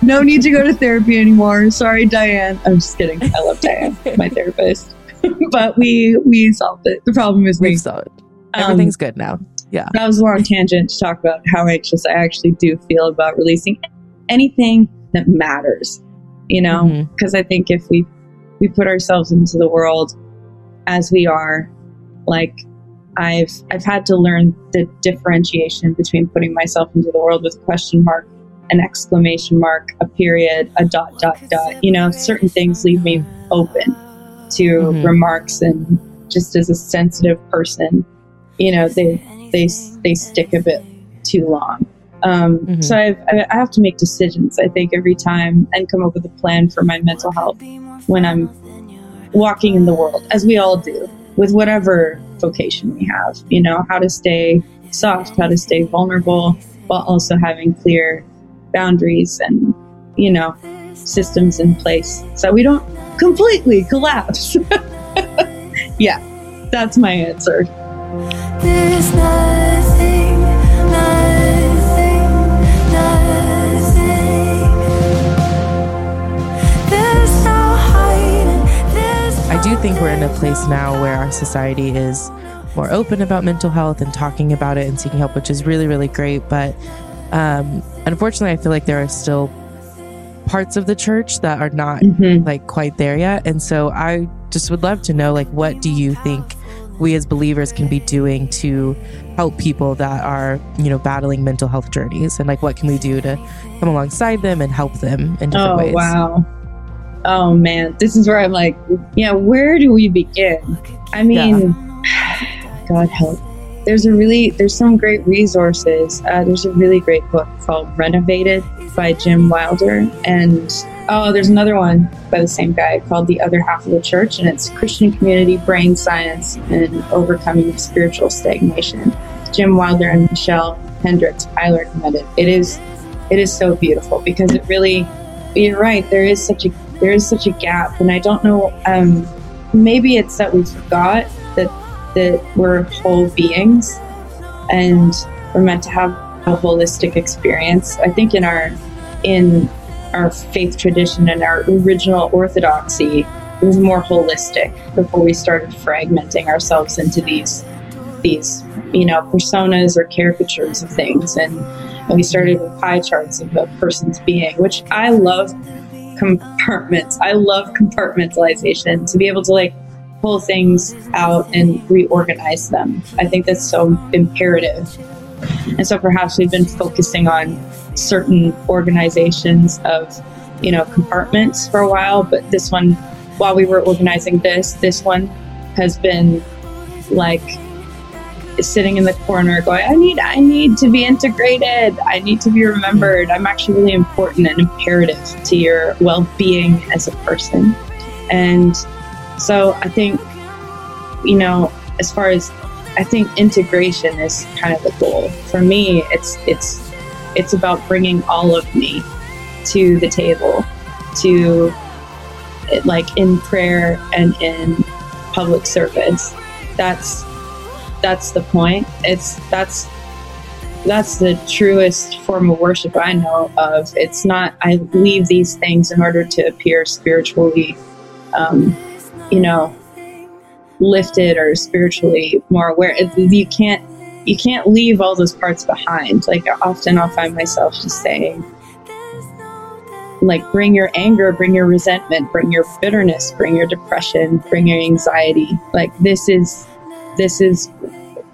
No need to go to therapy anymore. Sorry, Diane. I'm just kidding. I love Diane, my therapist. but we we solved it. The problem is me. We've solved. Um, Everything's good now. Yeah. that was a long tangent to talk about how anxious I actually do feel about releasing anything that matters. You know, because I think if we we put ourselves into the world as we are, like I've I've had to learn the differentiation between putting myself into the world with a question mark, an exclamation mark, a period, a dot dot dot. You know, certain things leave me open to Mhm. remarks and just as a sensitive person, you know, they they they stick a bit too long. Um, Mhm. So I've, I have to make decisions. I think every time and come up with a plan for my mental health when I'm walking in the world, as we all do, with whatever vocation we have. You know, how to stay soft, how to stay vulnerable, while also having clear boundaries and you know systems in place so we don't completely collapse. yeah, that's my answer. I do think we're in a place now where our society is more open about mental health and talking about it and seeking help, which is really, really great. But um, unfortunately, I feel like there are still parts of the church that are not Mhm. like quite there yet. And so I just would love to know, like, what do you think we as believers can be doing to help people that are, you know, battling mental health journeys? And like, what can we do to come alongside them and help them in different Oh ways? wow. Oh man, this is where I'm like, yeah, where do we begin? I mean, God help. There's a really there's some great resources. Uh, there's a really great book called Renovated by Jim Wilder, and oh, there's another one by the same guy called The Other Half of the Church, and it's Christian Community, Brain Science, and Overcoming Spiritual Stagnation. Jim Wilder and Michelle Hendricks recommend it. It is it is so beautiful because it really you're right there is such a there is such a gap and i don't know um maybe it's that we forgot that that we're whole beings and we're meant to have a holistic experience i think in our in our faith tradition and our original orthodoxy was more holistic before we started fragmenting ourselves into these these you know personas or caricatures of things. And, and we started with pie charts of a person's being which i love compartments. I love compartmentalization to be able to like pull things out and reorganize them. I think that's so imperative and so perhaps we've been focusing on certain organizations of you know compartments for a while but this one while we were organizing this this one has been like sitting in the corner going i need i need to be integrated. I need to be remembered. I'm actually really important and imperative to your well-being as a person. And So I think, you know, as far as I think integration is kind of the goal for me. It's it's it's about bringing all of me to the table, to like in prayer and in public service. That's that's the point. It's that's that's the truest form of worship I know of. It's not I leave these things in order to appear spiritually, um, you know, lifted or spiritually more aware. You can't you can't leave all those parts behind. Like often I'll find myself just saying, like bring your anger, bring your resentment, bring your bitterness, bring your depression, bring your anxiety. Like this is this is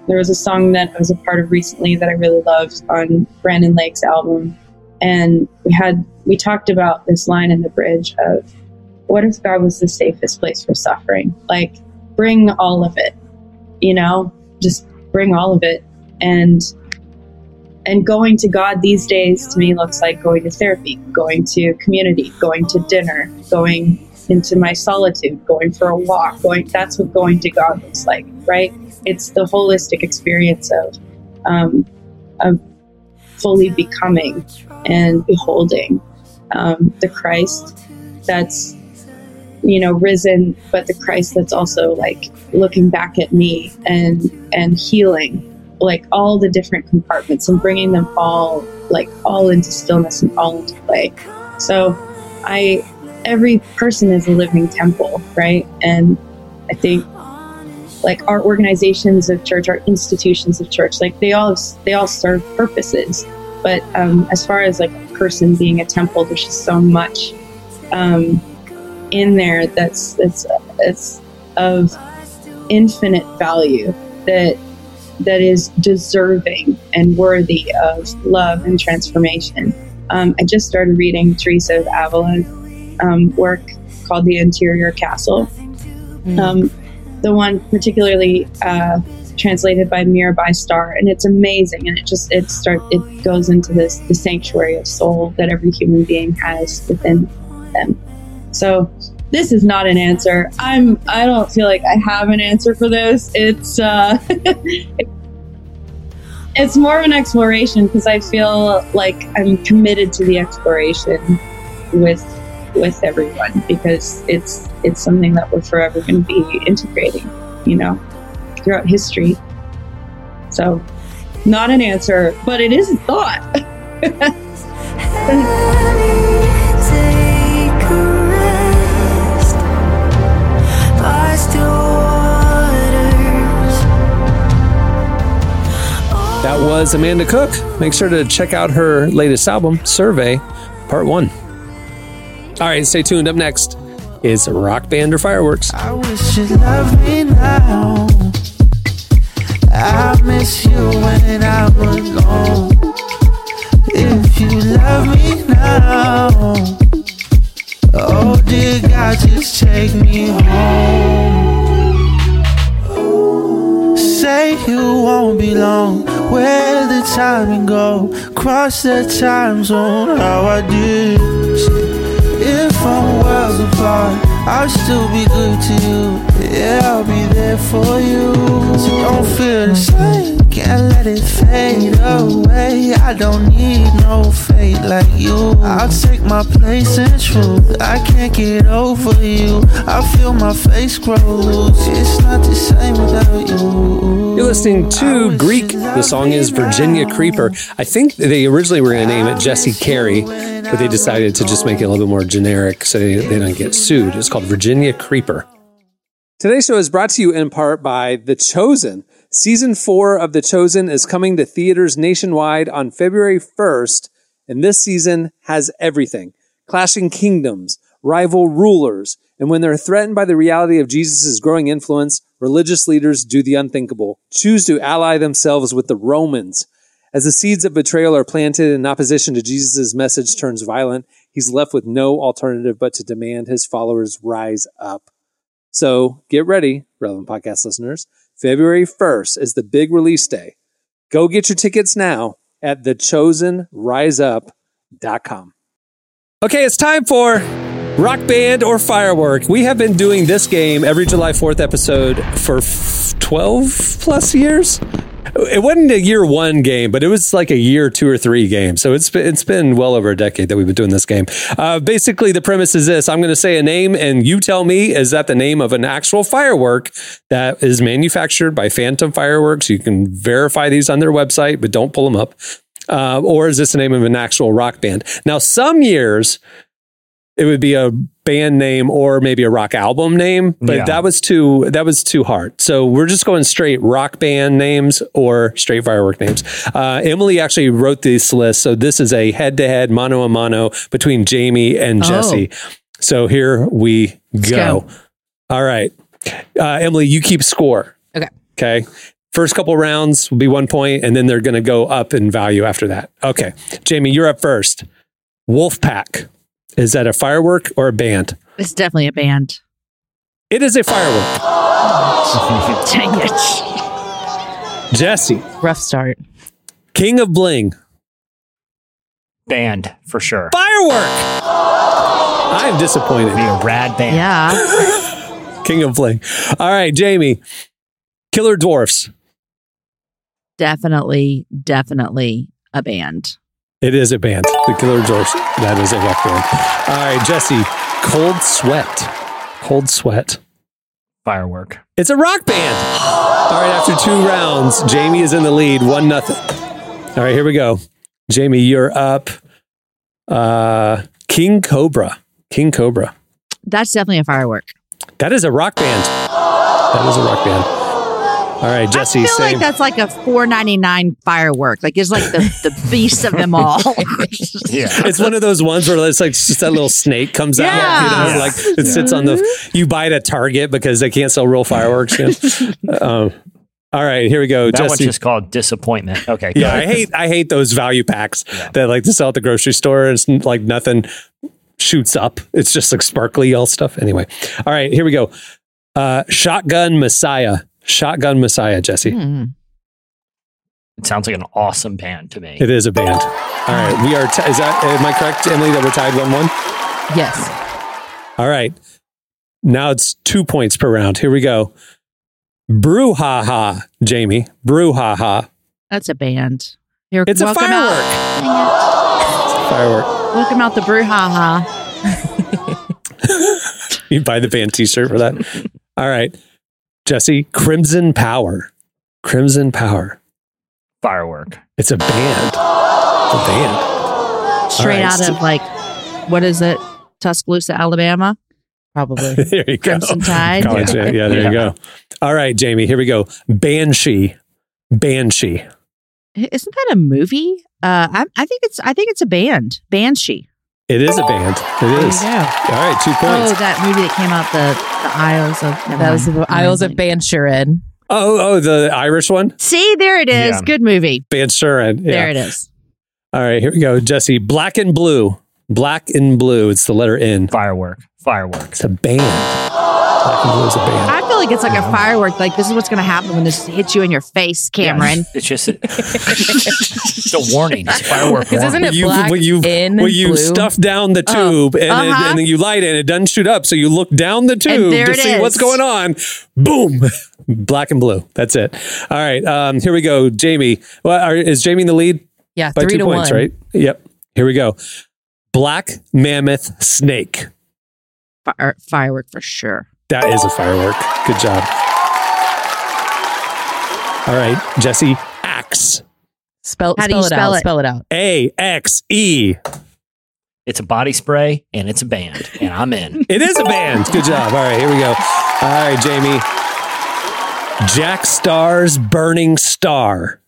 there was a song that I was a part of recently that I really loved on Brandon Lake's album. And we had we talked about this line in the bridge of what if God was the safest place for suffering? Like bring all of it, you know, just bring all of it. And and going to God these days to me looks like going to therapy, going to community, going to dinner, going into my solitude, going for a walk, going that's what going to God looks like, right? It's the holistic experience of um, of fully becoming and beholding um, the Christ that's you know risen, but the Christ that's also like looking back at me and and healing like all the different compartments and bringing them all like all into stillness and all into play. So I every person is a living temple, right? And I think like our organizations of church, our institutions of church, like they all they all serve purposes. But um, as far as like a person being a temple, there's just so much um, in there that's that's it's of infinite value that that is deserving and worthy of love and transformation. Um, I just started reading Teresa of Avila um, work called The Interior Castle. Um, the one particularly uh, translated by Mirabai Starr, and it's amazing. And it just it start it goes into this the sanctuary of soul that every human being has within them. So this is not an answer. I'm I don't feel like I have an answer for this. It's uh it's more of an exploration because I feel like I'm committed to the exploration with with everyone because it's it's something that we're forever going to be integrating, you know, throughout history. So, not an answer, but it is a thought. was Amanda Cook. Make sure to check out her latest album, Survey, Part 1. All right, stay tuned. Up next is Rock Band or Fireworks. I wish you loved me now. I miss you when I was alone. If you love me now, oh dear God, just take me home. Say you won't be long. Where the time go? Cross the time zone. How I did. If I'm worlds apart, I'll still be good to you. Yeah, I'll be there for you. So don't feel the same. Can't let it fade away. I don't need no fate like you. I'll take my place in truth. I can't get over you. I feel my face grow loose. It's not the same without you. You're listening to Greek. The song is Virginia Creeper. I think they originally were going to name it Jesse Carey, but they decided to just make it a little bit more generic so they, they don't get sued. It's called Virginia Creeper. Today's show is brought to you in part by The Chosen. Season four of The Chosen is coming to theaters nationwide on February 1st, and this season has everything clashing kingdoms, rival rulers, and when they're threatened by the reality of Jesus' growing influence, religious leaders do the unthinkable, choose to ally themselves with the Romans. As the seeds of betrayal are planted and opposition to Jesus' message turns violent, he's left with no alternative but to demand his followers rise up. So get ready, relevant podcast listeners. February 1st is the big release day. Go get your tickets now at thechosenriseup.com. Okay, it's time for Rock band or firework? We have been doing this game every July 4th episode for f- 12 plus years. It wasn't a year one game, but it was like a year two or three game. So it's been, it's been well over a decade that we've been doing this game. Uh, basically, the premise is this I'm going to say a name, and you tell me is that the name of an actual firework that is manufactured by Phantom Fireworks? You can verify these on their website, but don't pull them up. Uh, or is this the name of an actual rock band? Now, some years it would be a band name or maybe a rock album name, but Yeah. that was too that was too hard. So we're just going straight rock band names or straight firework names. Uh, Emily actually wrote this list, so this is a head to head mano a mano between Jamie and Oh. Jesse. So here we go. go. All right, uh, Emily, you keep score. Okay. Okay. First couple rounds will be one point, and then they're going to go up in value after that. Okay, Jamie, you're up first. Wolfpack. Is that a firework or a band? It's definitely a band. It is a firework. Dang it. Jesse, Rough start. King of Bling. Band for sure. Firework. I'm disappointed. Be a rad band. Yeah. King of Bling. All right, Jamie. Killer Dwarfs. definitely, definitely a band. It is a band. The Killer Dwarfs. That is a rock band. All right, Jesse. Cold Sweat. Cold Sweat. Firework. It's a rock band. All right, after two rounds, Jamie is in the lead, one nothing. All right, here we go. Jamie, you're up. Uh, King Cobra. King Cobra. That's definitely a firework. That is a rock band. That is a rock band. All right, Jesse, I feel same. like that's like a four ninety nine firework. Like it's like the, the beast of them all. Yeah. it's one of those ones where it's like just that little snake comes out. Yeah. You know, like it sits on the. You buy it at Target because they can't sell real fireworks. you know? um, all right, here we go. That one's just called disappointment. Okay. go Yeah, I hate I hate those value packs that like to sell at the grocery store. It's like nothing shoots up. It's just like sparkly all stuff. Anyway, all right, here we go. Uh, Shotgun Messiah. Shotgun Messiah, Jesse. Hmm. It sounds like an awesome band to me. It is a band. All right, we are. T- is that am I correct, Emily? That we're tied one one. Yes. All right. Now it's two points per round. Here we go. Brouhaha, Jamie. Brouhaha. That's a band. Here, It's a firework. Out, Dang Firework. it. Welcome out the brouhaha. You buy the band T-shirt for that. All right, Jesse. Crimson Power. Crimson Power. Firework. It's a band. It's a band. Straight All right, out so- of like, what is it? Tuscaloosa, Alabama. Probably. there you go. Crimson Tide. College, yeah, yeah, there you go. All right, Jamie. Here we go. Banshee. Banshee. Isn't that a movie? Uh, I, I think it's. I think it's a band. Banshee. It is a band. It There is. you go. All right, two Oh, points. Oh, that movie that came out the the Isles of. never That was mind. the Isles of Bansherin. Oh, oh, the Irish one. See, there it is. Yeah. Good movie. Bansurin. Yeah. There it is. All right, here we go, Jesse. Black and blue. Black and blue. It's the letter N. Firework. Fireworks. It's a band. Black and blue is a band. I feel like it's like a firework. Like this is what's going to happen when this hits you in your face, Cameron. It's just it's a warning. It's a firework. Because isn't it you, black when you, in when you blue? stuff down the Oh, tube and, it- uh-huh. and then you light it and it doesn't shoot up. So you look down the tube there to it see is. what's going on. Boom. Black and blue. That's it. All right. Um, here we go. Jamie. Well, are, is Jamie in the lead? Yeah, By three two to points, one. right? Yep. Here we go. Black mammoth snake. Fire, firework for sure. That is a firework. Good job. All right, Jesse. Axe. Spell, How do spell you it spell out. it? Spell it out. A X E. It's a body spray and it's a band, and I'm in. It is a band. Good job. All right, here we go. All right, Jamie. Jack Star's Burning Star.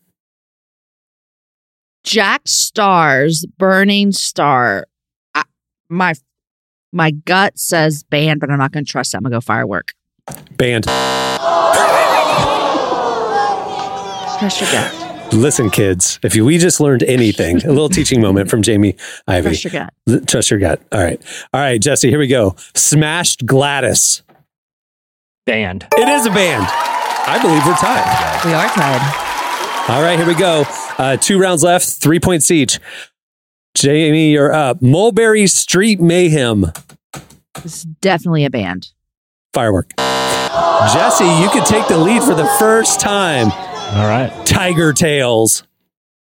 Jack Star's Burning Star. I, my my gut says band, but I'm not going to trust that. I'm going to go firework. Band. Trust your gut. Listen, kids, if we just learned anything, a little teaching moment from Jamie Ivey. Trust your gut. L- Trust your gut. All right. All right, Jesse, here we go. Smashed Gladys. Band. It is a band. I believe we're tied. We are tied. All right, here we go. Uh, two rounds left, three points each. Jamie, you're up. Mulberry Street Mayhem. This is definitely a band. Firework. Jesse, you could take the lead for the first time. All right. Tiger Tails.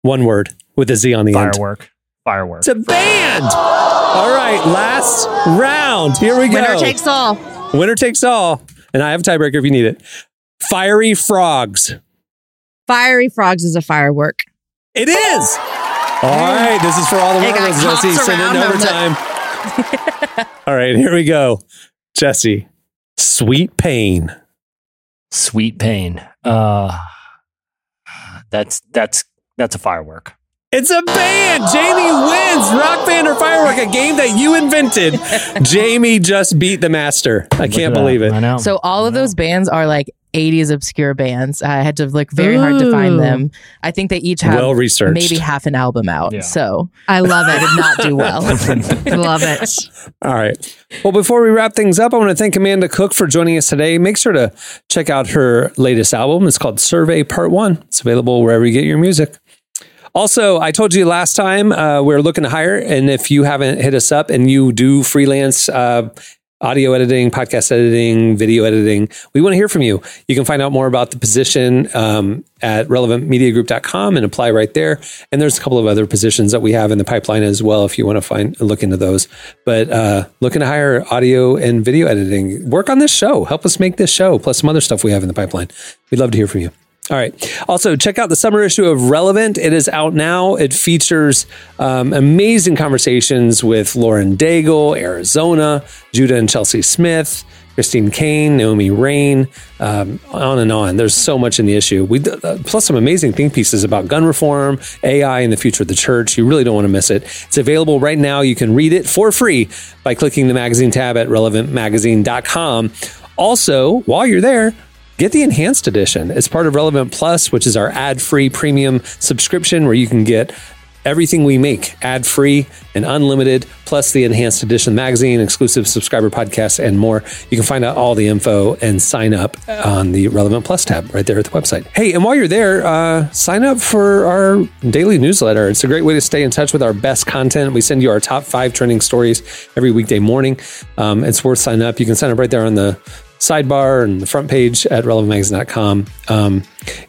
One word with a Z on the end. Firework. Firework. It's a band. All right, last round. Here we go. Winner takes all. Winner takes all. And I have a tiebreaker if you need it. Fiery frogs. Fiery frogs is a firework. It is. All right, this is for all the They got winners, Jesse. cops Send it in around them. overtime. all right, here we go. Jesse, sweet pain. Sweet pain. Uh, that's that's that's a firework. It's a band. Jamie wins Rock Band or Firework, a game that you invented. Jamie just beat the master. I can't believe it. I know. So all of those bands are like 80s obscure bands. I had to look very hard to find them. I think they each have Well researched. maybe half an album out. Yeah. So I love I it. did not do well. I love it. All right. Well, before we wrap things up, I want to thank Amanda Cook for joining us today. Make sure to check out her latest album. It's called Survey Part One. It's available wherever you get your music. Also, I told you last time uh, we're looking to hire, and if you haven't hit us up and you do freelance uh, audio editing, podcast editing, video editing, we want to hear from you. You can find out more about the position um, at relevantmediagroup.com and apply right there. And there's a couple of other positions that we have in the pipeline as well if you want to find look into those. But uh, looking to hire audio and video editing, work on this show, help us make this show, plus some other stuff we have in the pipeline. We'd love to hear from you. All right. Also, check out the summer issue of Relevant. It is out now. It features um, amazing conversations with Lauren Daigle, Arizona, Judah and Chelsea Smith, Christine Caine, Naomi Raine, um, on and on. There's so much in the issue. We uh, plus some amazing think pieces about gun reform, AI, and the future of the church. You really don't want to miss it. It's available right now. You can read it for free by clicking the magazine tab at relevantmagazine.com. Also, while you're there, Get the enhanced edition. It's part of Relevant Plus, which is our ad free premium subscription where you can get everything we make ad free and unlimited, plus the enhanced edition magazine, exclusive subscriber podcasts, and more. You can find out all the info and sign up on the Relevant Plus tab right there at the website. Hey, and while you're there, uh, sign up for our daily newsletter. It's a great way to stay in touch with our best content. We send you our top five trending stories every weekday morning. Um, it's worth signing up. You can sign up right there on the sidebar and the front page at relevantmagazine.com. Um,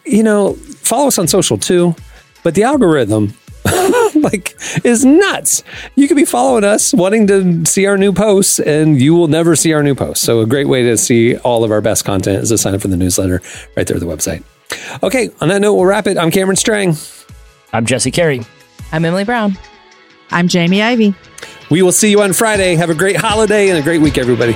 you know, follow us on social too, but the algorithm like is nuts. You could be following us, wanting to see our new posts, and you will never see our new posts. So a great way to see all of our best content is to sign up for the newsletter right there at the website. Okay, on that note, we'll wrap it. I'm Cameron Strang. I'm Jesse Carey. I'm Emily Brown. I'm Jamie Ivey. We will see you on Friday. Have a great holiday and a great week, everybody.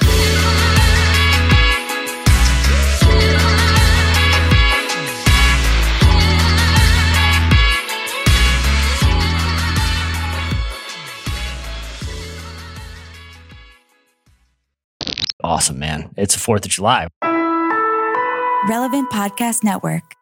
Awesome, man. It's the 4th of July. Relevant Podcast Network.